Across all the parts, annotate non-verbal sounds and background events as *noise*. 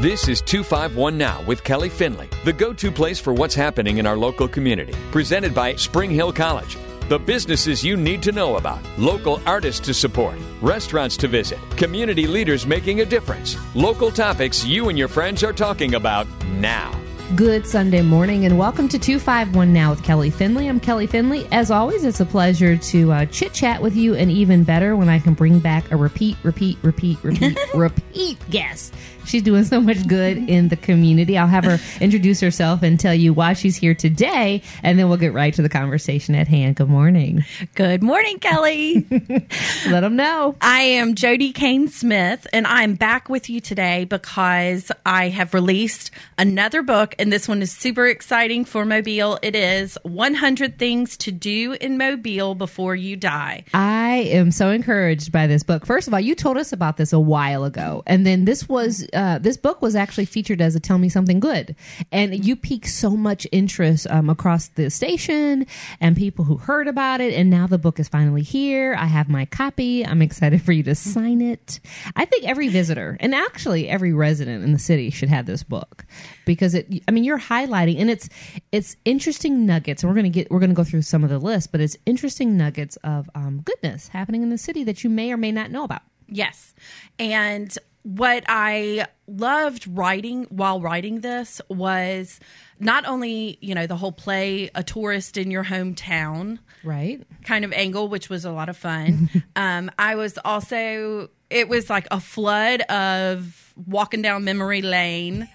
This is 251 Now with Kelly Finley, the go to place for what's happening in our local community. Presented by Spring Hill College. The businesses you need to know about, local artists to support, restaurants to visit, community leaders making a difference, local topics you and your friends are talking about now. Good Sunday morning and welcome to 251 Now with Kelly Finley. I'm Kelly Finley. As always, it's a pleasure to uh, chit chat with you, and even better when I can bring back a repeat, repeat, repeat, repeat, *laughs* repeat guest. She's doing so much good in the community. I'll have her *laughs* introduce herself and tell you why she's here today, and then we'll get right to the conversation at hand. Good morning. Good morning, Kelly. *laughs* Let them know. I am Jodie Cain Smith, and I'm back with you today because I have released another book, and this one is super exciting for Mobile. It is 100 Things to Do in Mobile Before You Die. I am so encouraged by this book. First of all, you told us about this a while ago, and then this was uh, this book was actually featured as a "Tell Me Something Good," and you piqued so much interest um, across the station and people who heard about it. And now the book is finally here. I have my copy. I'm excited for you to sign it. I think every visitor and actually every resident in the city should have this book because it. I mean, you're highlighting and it's it's interesting nuggets, and we're gonna get we're gonna go through some of the list, but it's interesting nuggets of um, goodness happening in the city that you may or may not know about. Yes. And what I loved writing while writing this was not only, you know, the whole play a tourist in your hometown Right. kind of angle, which was a lot of fun. *laughs* um, I was also, it was like a flood of walking down memory lane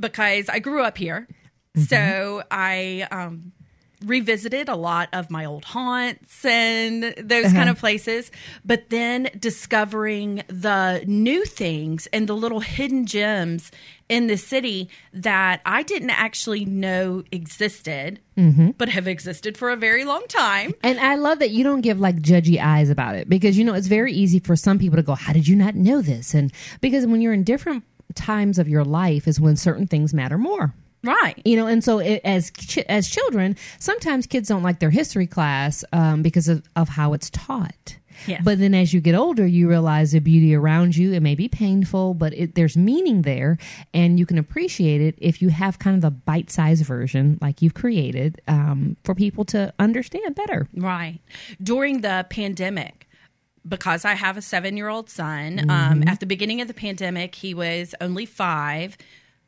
because I grew up here. Mm-hmm. So I um, revisited a lot of my old haunts and those uh-huh. kind of places, but then discovering the new things and the little hidden gems in the city that I didn't actually know existed, mm-hmm. but have existed for a very long time. And I love that you don't give like judgy eyes about it because you know it's very easy for some people to go, "How did you not know this?" And because when you're in different times of your life is when certain things matter more. Right. You know, and so it, as as children, sometimes kids don't like their history class um, because of, of how it's taught. Yes. But then as you get older, you realize the beauty around you. It may be painful, but it, there's meaning there, and you can appreciate it if you have kind of the bite sized version like you've created um, for people to understand better. Right. During the pandemic, because I have a seven year old son, um, at the beginning of the pandemic, he was only five,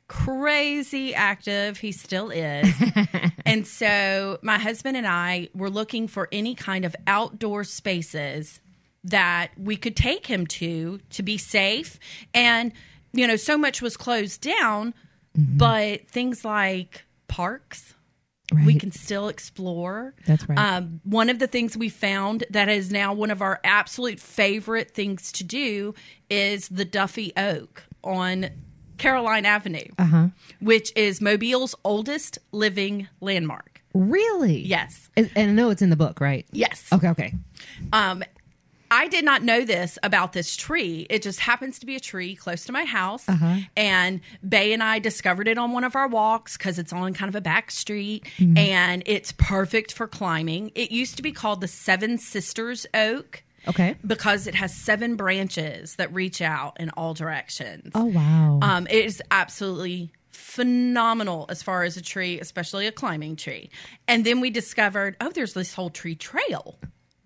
crazy active. He still is. *laughs* and so my husband and I were looking for any kind of outdoor spaces that we could take him to to be safe. And, you know, so much was closed down, but things like parks. We can still explore. That's right. Um, one of the things we found that is now one of our absolute favorite things to do is the Duffy Oak on Caroline Avenue, Uh-huh. which is Mobile's oldest living landmark. Really? Yes. And and I know it's in the book, right? Yes. Okay, okay. Um, I did not know this about this tree. It just happens to be a tree close to my house. And Bay and I discovered it on one of our walks because it's on kind of a back street and it's perfect for climbing. It used to be called the Seven Sisters Oak Okay. because it has seven branches that reach out in all directions. Oh, wow. Um, it is absolutely phenomenal as far as a tree, especially a climbing tree. And then we discovered, oh, there's this whole tree trail.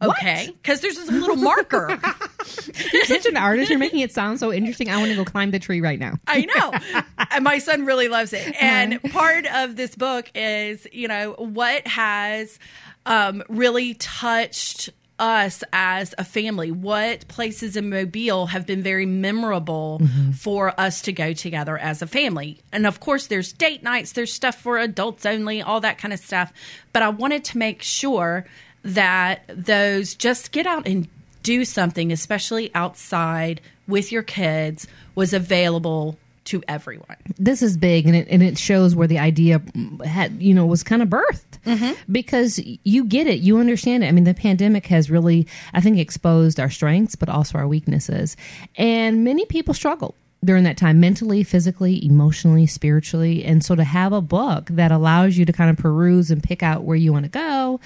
Okay, because there's this little marker. *laughs* You're such an artist. You're making it sound so interesting. I want to go climb the tree right now. I know. and *laughs* my son really loves it. And part of this book is, you know, what has um, really touched us as a family? What places in Mobile have been very memorable for us to go together as a family? And of course, there's date nights, there's stuff for adults only, all that kind of stuff. But I wanted to make sure that those just get out and do something, especially outside with your kids, was available to everyone. this is big and it, and it shows where the idea had you know was kind of birthed. Mm-hmm. Because you get it you understand it. I mean the pandemic has really i think exposed our strengths but also our weaknesses. And many people struggle during that time mentally physically emotionally spiritually. And so to have a book that allows you to kind of peruse and pick out where you want to go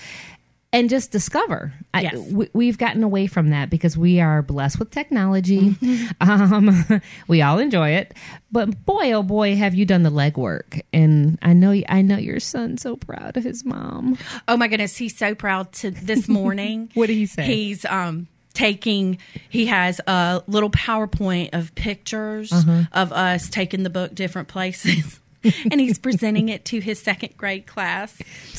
and just discover. I- Yes. we, we've gotten away from that because we are blessed with technology. Um, *laughs* we all enjoy it, but boy, oh boy, have you done the legwork! And I know, I know your son's so proud of his mom. Oh my goodness, he's so proud to this *laughs* morning. What did he say? He's um taking he has a little PowerPoint of pictures Uh-huh. of us taking the book different places. *laughs* and he's presenting it to his second grade class.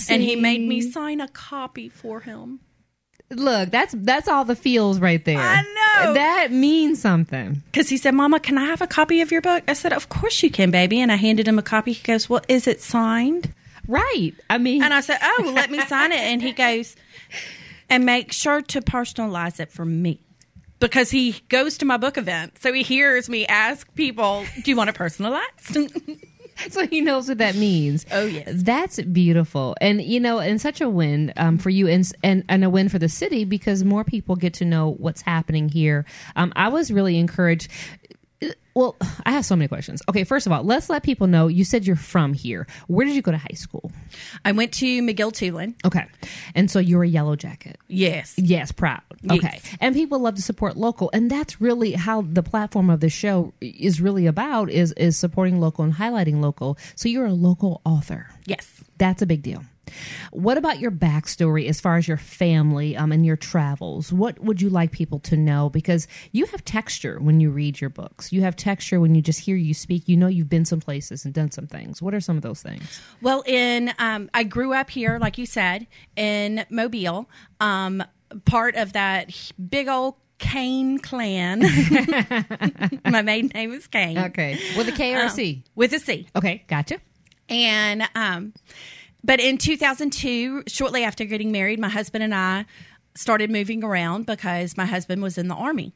And he made me sign a copy for him. Look, that's that's all the feels right there. I know. that means something. Because he said, Mama, can I have a copy of your book? I said, Of course you can, baby. And I handed him a copy. He goes, Well, is it signed? Right. I mean, And I said, Oh, well, let me sign it. And he *laughs* goes, And make sure to personalize it for me. Because he goes to my book event. So he hears me ask people, Do you want it personalized? *laughs* *laughs* so he knows what that means. Oh, yes. that's beautiful, and you know, and such a win um, for you, and, and and a win for the city because more people get to know what's happening here. Um, I was really encouraged. Well, *sighs* I have so many questions. Okay, first of all, let's let people know. You said you're from here. Where did you go to high school? I went to McGill-Toolen. Okay, and so you're a Yellow Jacket. Yes. Yes, proud. Okay. And people love to support local. And that's really how the platform of the show is really about is is supporting local and highlighting local. So you're a local author. Yes. That's a big deal. What about your backstory as far as your family um, and your travels? What would you like people to know? Because you have texture when you read your books. You have texture when you just hear you speak. You know you've been some places and done some things. What are some of those things? Well, in um, I grew up here, like you said, in Mobile. Um, part of that big old Cain clan. *laughs* My maiden name is Cain. Okay. With a K or a C? With a C. Okay, gotcha. And um, but in 2002, shortly after getting married, my husband and I started moving around because my husband was in the army,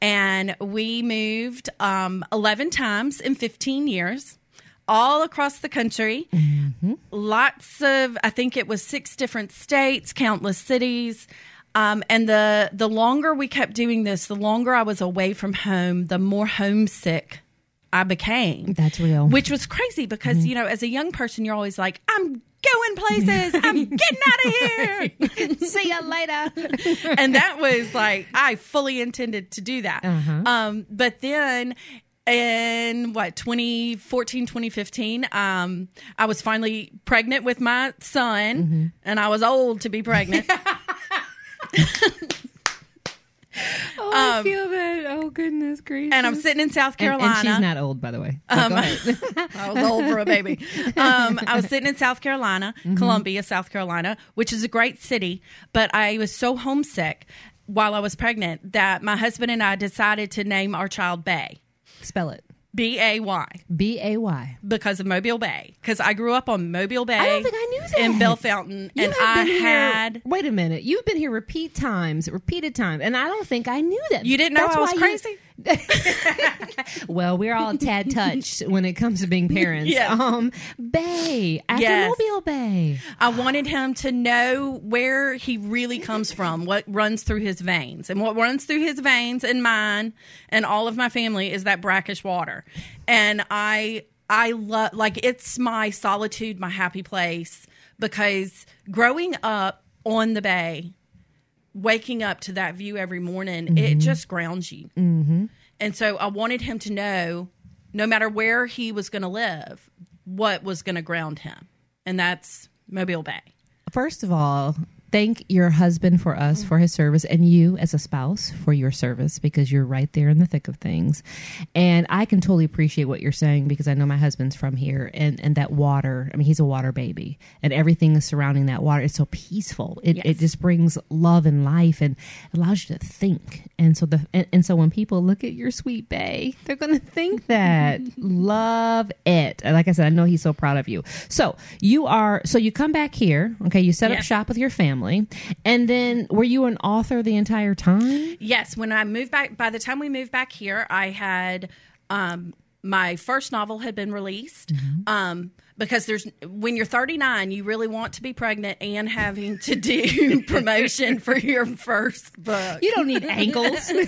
and we moved um, 11 times in 15 years. All across the country, lots of I think it was six different states, countless cities, um, and the the longer we kept doing this, the longer I was away from home, the more homesick I became. That's real. which was crazy because you know as a young person you're always like i'm going places i'm *laughs* getting out of here See you later. *laughs* and that was like i fully intended to do that Uh-huh. um, but then in what 2014 2015 um, i was finally pregnant with my son Mm-hmm. and i was old to be pregnant *laughs* Oh, I feel that. Oh, goodness gracious. and i'm sitting in south carolina And, she's not old, by the way. Um. *laughs* I was old for a baby. *laughs* Um, I was sitting in South Carolina, Columbia, South Carolina, which is a great city, but I was so homesick while I was pregnant that my husband and I decided to name our child Bay, Spell it. B A Y, B A Y. because of Mobile Bay. Because I grew up on Mobile Bay. I don't think I knew that. In Belle Fontaine, You and I had. Wait a minute. You've been here repeat times, repeated times, and I don't think I knew that. You didn't know That's I was why you- crazy? *laughs* well, we're all a tad touched when it comes to being parents. Yes. Um, Bay after Yes. Bay. I wanted him to know where he really comes from, what runs through his veins. And what runs through his veins and mine and all of my family is that brackish water. And I I love like it's my solitude, my happy place because growing up on the bay, waking up to that view every morning, it just grounds you. Mm-hmm. And so I wanted him to know no matter where he was going to live, what was going to ground him. And that's Mobile Bay. First of all, thank your husband for us for his service and you as a spouse for your service because you're right there in the thick of things. And I can totally appreciate what you're saying because I know my husband's from here and, and that water, I mean, he's a water baby and everything is surrounding that water. It's so peaceful. It, it just brings love and life and allows you to think. And so the, and, and so when people look at your sweet bay, they're going to think *laughs* that love it. And like I said, I know he's so proud of you. So you are, so you come back here. Okay. You set up shop with your family. And then were you an author the entire time? Yes, when I moved back, by the time we moved back here, I had um, my first novel had been released. Um, because there's when you're 39, you really want to be pregnant and having to do *laughs* promotion for your first book. You don't need ankles. *laughs*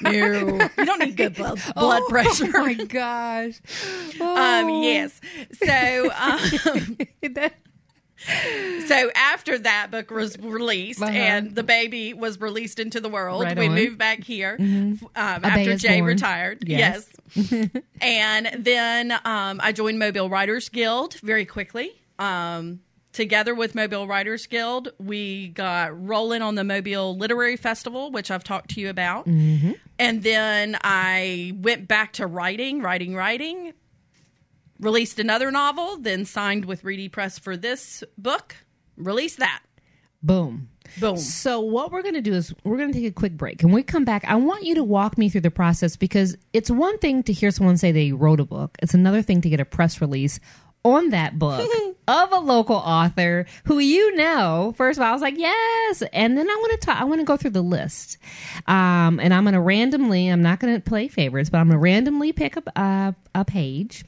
No, you don't need good blood, blood pressure. Oh my gosh. Um, yes. So um, *laughs* That- so after that book was released Uh-huh. and the baby was released into the world, Right we on. Mm-hmm. moved back here um, after Jay born. retired. Yes. Yes. *laughs* and then um, I joined Mobile Writers Guild very quickly. Um, together with Mobile Writers Guild, we got rolling on the Mobile Literary Festival, which I've talked to you about. Mm-hmm. And then I went back to writing, writing, writing. Released another novel, then signed with Reedy Press for this book. Released that. Boom. Boom. So what we're going to do is we're going to take a quick break. And we come back, I want you to walk me through the process because it's one thing to hear someone say they wrote a book. It's another thing to get a press release on that book *laughs* of a local author who you know. First of all, I was like, yes. And then I want to talk, I want to go through the list. Um, and I'm going to randomly, I'm not going to play favorites, but I'm going to randomly pick up a, a page.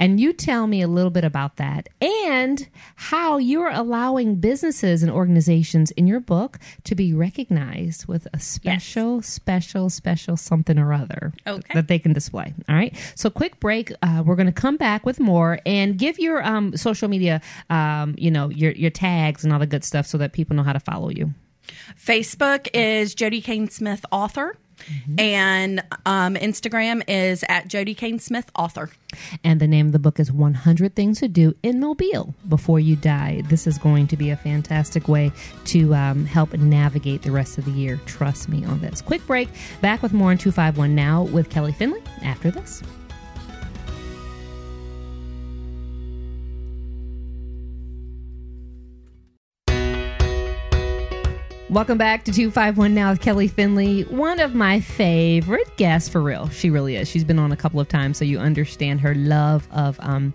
And you tell me a little bit about that and how you're allowing businesses and organizations in your book to be recognized with a special, special, special something or other Okay. that they can display. All right. So, quick break. Uh, we're going to come back with more and give your um, social media, um, you know, your your tags and all the good stuff so that people know how to follow you. Facebook is Jodie Cain Smith Author. And um, Instagram is at Jodie Cain Smith Author. And the name of the book is 100 Things to Do in Mobile Before You Die. This is going to be a fantastic way to um, help navigate the rest of the year. Trust me on this. Quick break. Back with more in 251 Now with Kelly Finley after this. Welcome back to 251 Now with Kelly Finley, one of my favorite guests for real. She really is. She's been on a couple of times, so you understand her love of um,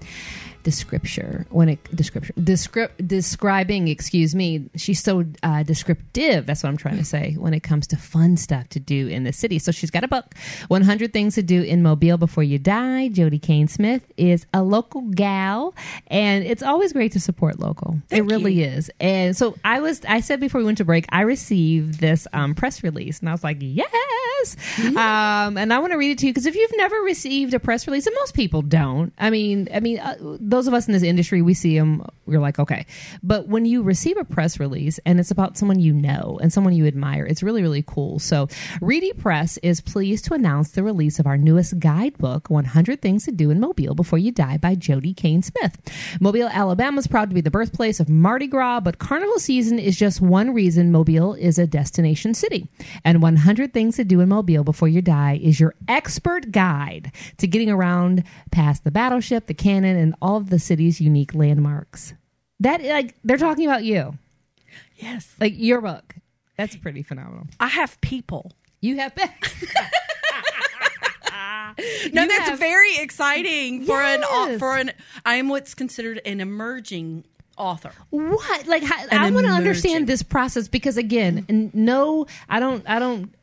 description. When it description, descript, describing, excuse me, she's so uh, descriptive. That's what I'm trying to say when it comes to fun stuff to do in the city. So she's got a book, 100 Things to Do in Mobile Before You Die. Jodie Cain Smith is a local gal, and it's always great to support local. it really is. And so I was, I said before we went to break, I received this um, press release, and I was like, yes. Um, and I want to read it to you because if you've never received a press release, and most people don't, I mean, I mean, uh, those of us in this industry, we see them, we're like, okay. But when you receive a press release and it's about someone you know and someone you admire, it's really, really cool. So, Reedy Press is pleased to announce the release of our newest guidebook, 100 Things to Do in Mobile Before You Die by Jodie Cain Smith. Mobile, Alabama is proud to be the birthplace of Mardi Gras, but carnival season is just one reason Mobile is a destination city. And 100 Things to Do in Mobile Before You Die is your expert guide to getting around past the battleship, the cannon, and all of the city's unique landmarks. That, like, they're talking about you, Yes. like your book. That's pretty phenomenal. I have people. You have *laughs* No, You that's have- very exciting for an for an I am what's considered an emerging author. what like how, i want to understand this process because again no i don't i don't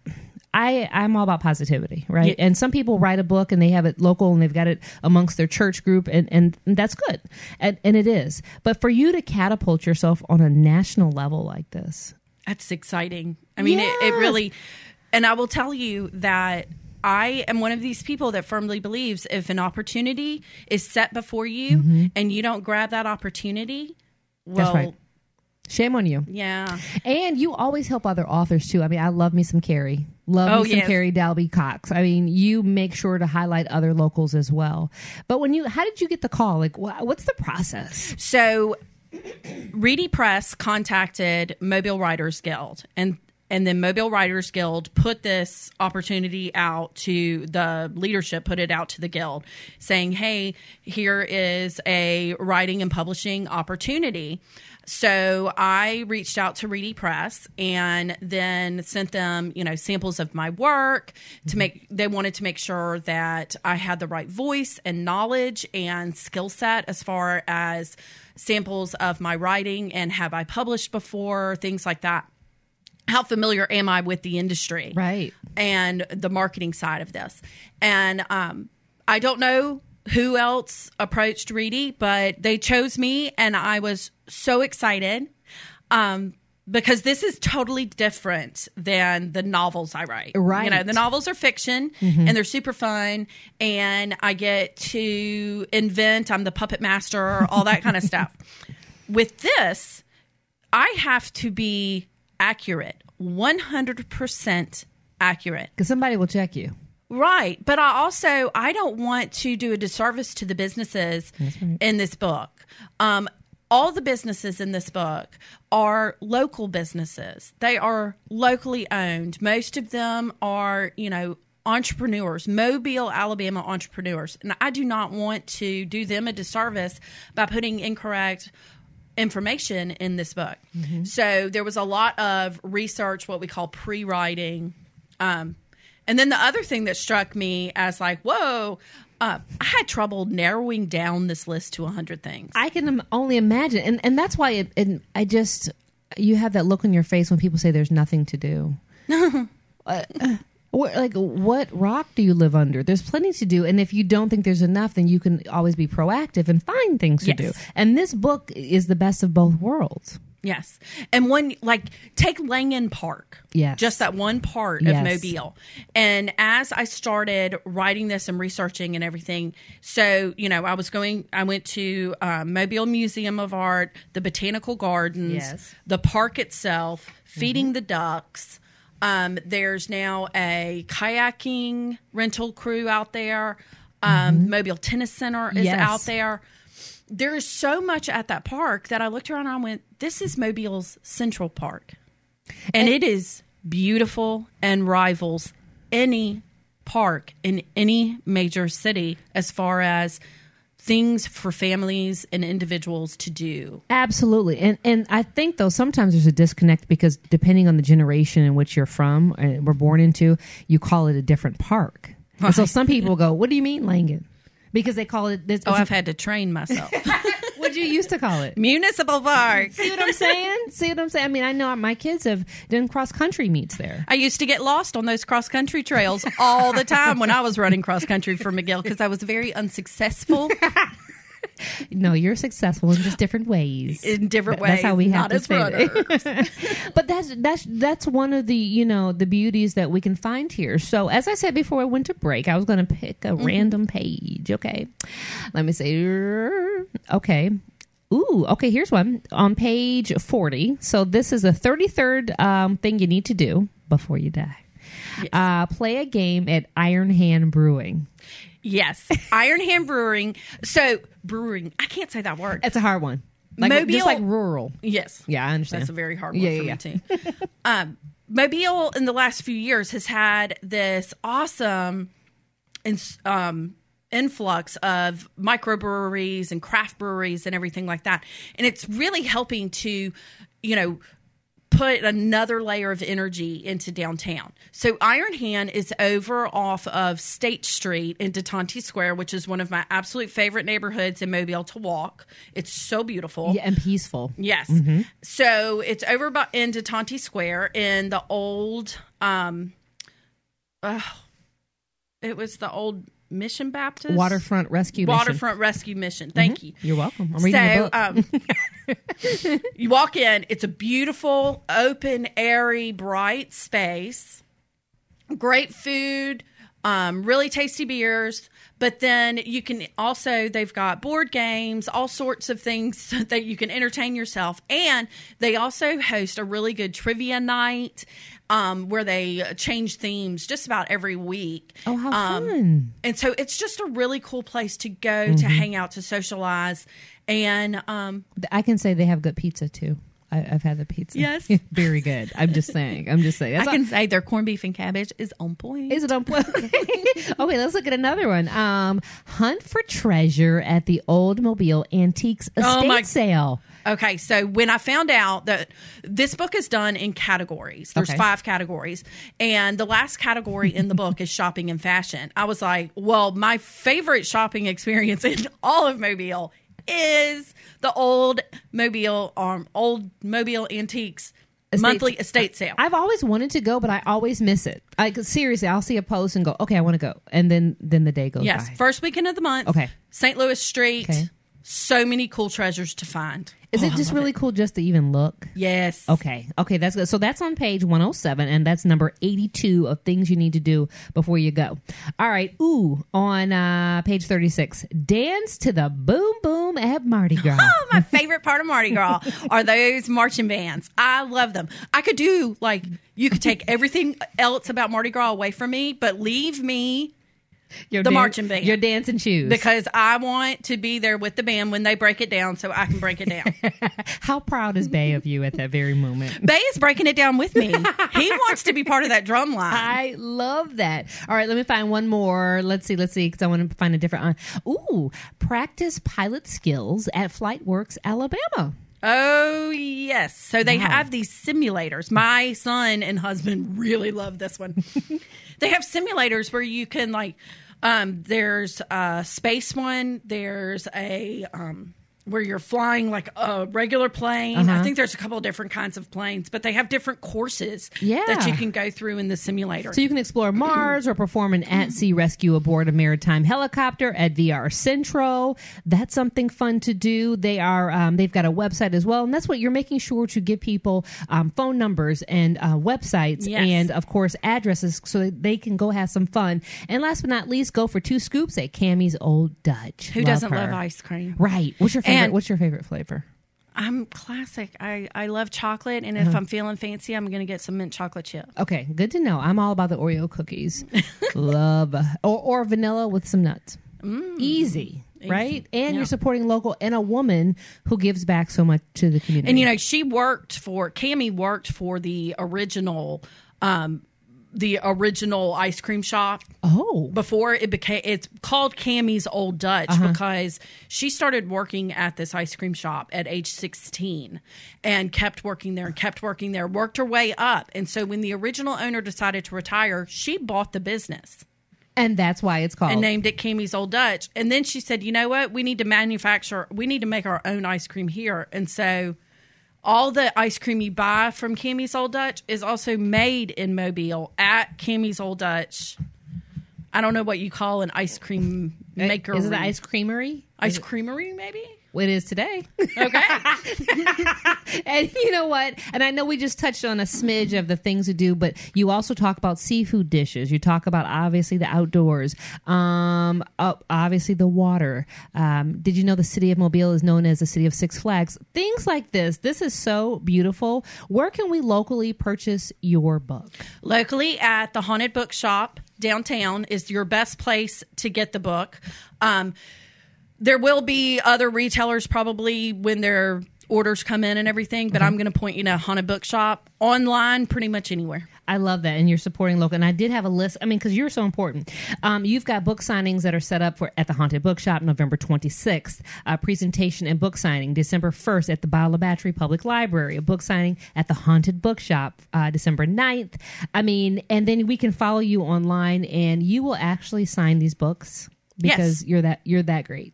I, I'm all about positivity, right? Yeah. And some people write a book and they have it local and they've got it amongst their church group, and, and that's good. And, and it is. But for you to catapult yourself on a national level like this, That's exciting. I mean, it, it really, and I will tell you that I am one of these people that firmly believes if an opportunity is set before you and you don't grab that opportunity, well, Mm-hmm. right. Shame on you. yeah. And you always help other authors too. I mean, I love me some Carrie. Love Oh, me some yes. Carrie Dalby Cox. I mean, you make sure to highlight other locals as well. But when you, how did you get the call? Like, wha- what's the process? So, Reedy Press contacted Mobile Writers Guild, and and then Mobile Writers Guild put this opportunity out to the leadership, put it out to the guild, saying, "Hey, here is a writing and publishing opportunity." So I reached out to Reedy Press and then sent them, you know, samples of my work to mm-hmm. make. They wanted to make sure that I had the right voice and knowledge and skill set as far as samples of my writing and have I published before, things like that. How familiar am I with the industry? Right. and the marketing side of this. And um, I don't know who else approached Reedy, but they chose me, and I was so excited um, because this is totally different than the novels I write. Right. You know, the novels are fiction and they're super fun, and I get to invent. I'm the puppet master, all that kind of stuff. *laughs* with this, I have to be accurate, 100% accurate. Because somebody will check you. Right. But I also I don't want to do a disservice to the businesses in this book. Um all the businesses in this book are local businesses. They are locally owned. Most of them are, you know, entrepreneurs, Mobile, Alabama entrepreneurs. And I do not want to do them a disservice by putting incorrect information in this book. So there was a lot of research, what we call pre writing. Um, and then the other thing that struck me as like, whoa, uh, I had trouble narrowing down this list to 100 things. I can only imagine, and and that's why it, it, I just you have that look on your face when people say there's nothing to do. *laughs* uh, uh, what, like what rock do you live under? There's plenty to do, and if you don't think there's enough, then you can always be proactive and find things to Yes. do. And this book is the best of both worlds. Yes. And one, like, take Langan Park. Yes. Just that one part of Mobile. And as I started writing this and researching and everything, so, you know, I was going, I went to um, Mobile Museum of Art, the Botanical Gardens, Yes. the park itself, feeding the ducks. Um, there's now a kayaking rental crew out there. Um, Mobile Tennis Center is Yes. out there there is so much at that park that I looked around and I went, this is Mobile's Central Park. And it is beautiful and rivals any park in any major city as far as things for families and individuals to do. Absolutely, and and I think though sometimes there's a disconnect because depending on the generation in which you're from, and we're born into, you call it a different park. And so some people go, "What do you mean, Langan?" Because they call it. Oh, it's, Oh, I've had to train myself. *laughs* what do you used to call it? Municipal Park. See what I'm saying? See what I'm saying? I mean, I know my kids have done cross country meets there. I used to get lost on those cross country trails all the time when I was running cross country for McGill because I was very unsuccessful *laughs* No, you're successful in just different ways. in different ways. That's how we have not to as say it. *laughs* but that's that's that's one of the you know the beauties that we can find here. So as I said before, I went to break. I was going to pick a Mm-hmm. random page. Okay, let me see. Okay. Ooh, okay, here's one on page 40. So, this is the 33rd um, thing you need to do before you die. Uh, play a game at Iron Hand Brewing. Yes, *laughs* Iron Hand Brewing. So brewing, I can't say that word. It's a hard one. Like, Mobile- just like rural. Yes, Yeah, I understand. that's a very hard one Yeah, for yeah, me too. *laughs* um, Mobile in the last few years has had this awesome um, influx of microbreweries and craft breweries and everything like that, and it's really helping to, you know. Put another layer of energy into downtown. So Iron Hand is over off of State Street in De Tonti Square, which is one of my absolute favorite neighborhoods in Mobile to walk. It's so beautiful. Yeah, and peaceful. Yes. Mm-hmm. So it's over by, in De Tonti Square in the old, um, uh, it was the old Mission Baptist Waterfront Rescue Mission. Waterfront Rescue Mission. Thank you. You're welcome. I'm reading so, um, *laughs* you walk in. It's a beautiful, open, airy, bright space. Great food, um, really tasty beers. But then you can also they've got board games, all sorts of things *laughs* that you can entertain yourself, and they also host a really good trivia night um, where they change themes just about every week. Oh, how Um, fun. and so it's just a really cool place to go Mm-hmm. to hang out, to socialize. And um, I can say they have good pizza too. I, I've had the pizza. Yes. *laughs* Very good. I'm just saying. I'm just saying. I That's can say their corned beef and cabbage is on point. Is it on point? *laughs* okay, let's look at another one. Um, hunt for treasure at the Old Mobile Antiques Estate Oh, Sale. Okay, so when I found out that this book is done in categories, there's Okay. five categories, and the last category in the book is *laughs* shopping and fashion. I was like, well, my favorite shopping experience in all of Mobile is the old Mobile, um, old Mobile Antiques monthly estate sale. I've always wanted to go, but I always miss it. Like seriously, I'll see a post and go, "Okay, I want to go," and then then the day goes yes, by. first weekend of the month. Okay. St. Louis Street. Okay. So many cool treasures to find. Is Oh, it just love really cool just to even look? Yes. Okay. Okay, that's good. So that's on page 107 and that's number 82 of things you need to do before you go. All right. Ooh, on uh page 36. Dance to the boom boom at Mardi Gras. *laughs* Oh, my *laughs* favorite part of Mardi Gras are those marching bands. I love them. I could do like you could take everything else about Mardi Gras away from me, but leave me Your the dan- marching band. Your dancing shoes. because I want to be there with the band when they break it down so I can break it down. *laughs* How proud is Bay of you at that very moment? Bay is breaking it down with me. He wants to be part of that drum line. I love that. All right, let me find one more. Let's see, let's see, because I want to find a different. Uh, ooh, practice pilot skills at FlightWorks Alabama. Oh, yes. So they Wow. have these simulators. My son and husband really love this one. *laughs* they have simulators where you can, like, um, there's a space one, there's a. Um, where you're flying like a regular plane. I Uh-huh. think there's a couple of different kinds of planes, but they have different courses Yeah. that you can go through in the simulator. So you can explore Mars or perform an at sea rescue aboard a maritime helicopter at VR Centro. That's something fun to do. They are um, they've got a website as well, and that's what you're making sure to give people um, phone numbers and uh, websites Yes. and of course addresses so that they can go have some fun. And last but not least, go for two scoops at Cammie's Old Dutch. Who doesn't her. love ice cream? Right. What's your favorite? And- what's your favorite flavor? I'm classic. I, I love chocolate, and Uh-huh. if I'm feeling fancy, I'm going to get some mint chocolate chip. Okay, good to know. I'm all about the Oreo cookies. *laughs* Love or or vanilla with some nuts. Easy, right? And Mm. Yeah. you're supporting local and a woman who gives back so much to the community. And you know, she worked for Cammie worked for the original um the original ice cream shop oh, before it became it's called Cammie's Old Dutch Uh-huh. because she started working at this ice cream shop at age 16 and kept working there and kept working there worked her way up and so when the original owner decided to retire she bought the business and that's why it's called. and named it Cammie's Old Dutch. And then she said, you know what? We need to manufacture, we need to make our own ice cream here. And so all the ice cream you buy from Cammie's Old Dutch is also made in Mobile at Cammie's Old Dutch. I don't know what you call an ice cream eh, maker. Is it ice creamery? ice creamery, maybe? It is today. *laughs* Okay. *laughs* and you know what? And I know we just touched on a smidge of the things to do, but you also talk about seafood dishes. You talk about obviously the outdoors, um, uh, obviously the water. Um, did you know the city of Mobile is known as the city of Six Flags? Things like this. This is so beautiful. Where can we locally purchase your book? locally at the haunted bookshop downtown is your best place to get the book um, there will be other retailers probably when their orders come in and everything but i'm going to point you to haunted bookshop online pretty much anywhere I love that, and you're supporting local. And I did have a list. I mean, because you're so important. Um, you've got book signings that are set up for at the Haunted Bookshop November 26th. A presentation and book signing December 1st at the Bottle Battery Public Library. A book signing at the Haunted Bookshop uh, December 9th. I mean, and then we can follow you online, and you will actually sign these books because Yes. you're that you're that great.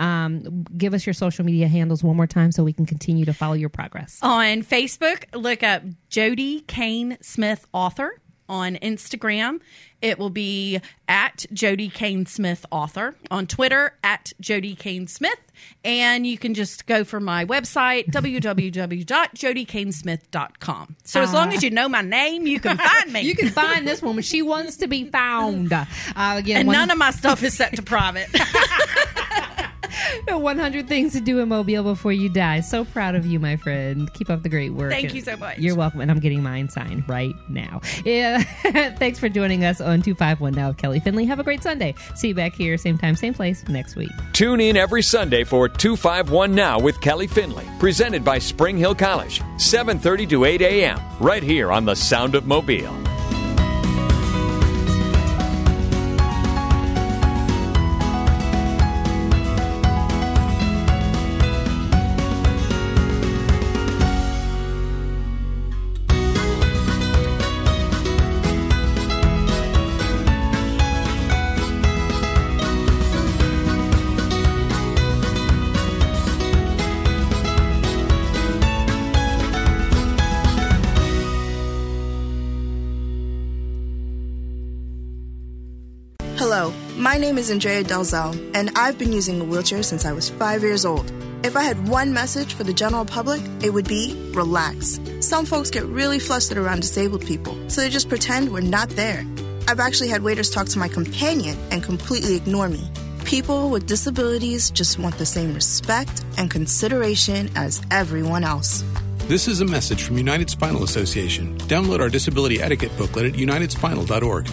Um, give us your social media handles one more time so we can continue to follow your progress. on facebook look up jodie cain smith author. On instagram it will be at jodie cain smith author. On twitter at jodie cain smith. And you can just go for my website *laughs* www.jodiecainsmith.com so as long as you know my name you can find me. *laughs* You can find this woman. She wants to be found. *laughs* Uh, again, and one- none of my stuff is set to private *laughs* 100 things to do in Mobile before you die. So proud of you, my friend. Keep up the great work. Thank you so much. You're welcome. And I'm getting mine signed right now. Yeah. *laughs* Thanks for joining us on 251 Now with Kelly Finley. Have a great Sunday. See you back here, same time, same place next week. Tune in every Sunday for 251 Now with Kelly Finley, presented by Spring Hill College, 7:30 to 8 a.m. right here on the Sound of Mobile. Name is Andrea Dalzell, and I've been using a wheelchair since I was five years old. If I had one message for the general public, it would be relax. Some folks get really flustered around disabled people, so they just pretend we're not there. I've actually had waiters talk to my companion and completely ignore me. People with disabilities just want the same respect and consideration as everyone else. This is a message from United Spinal Association. Download our disability etiquette booklet at unitedspinal.org.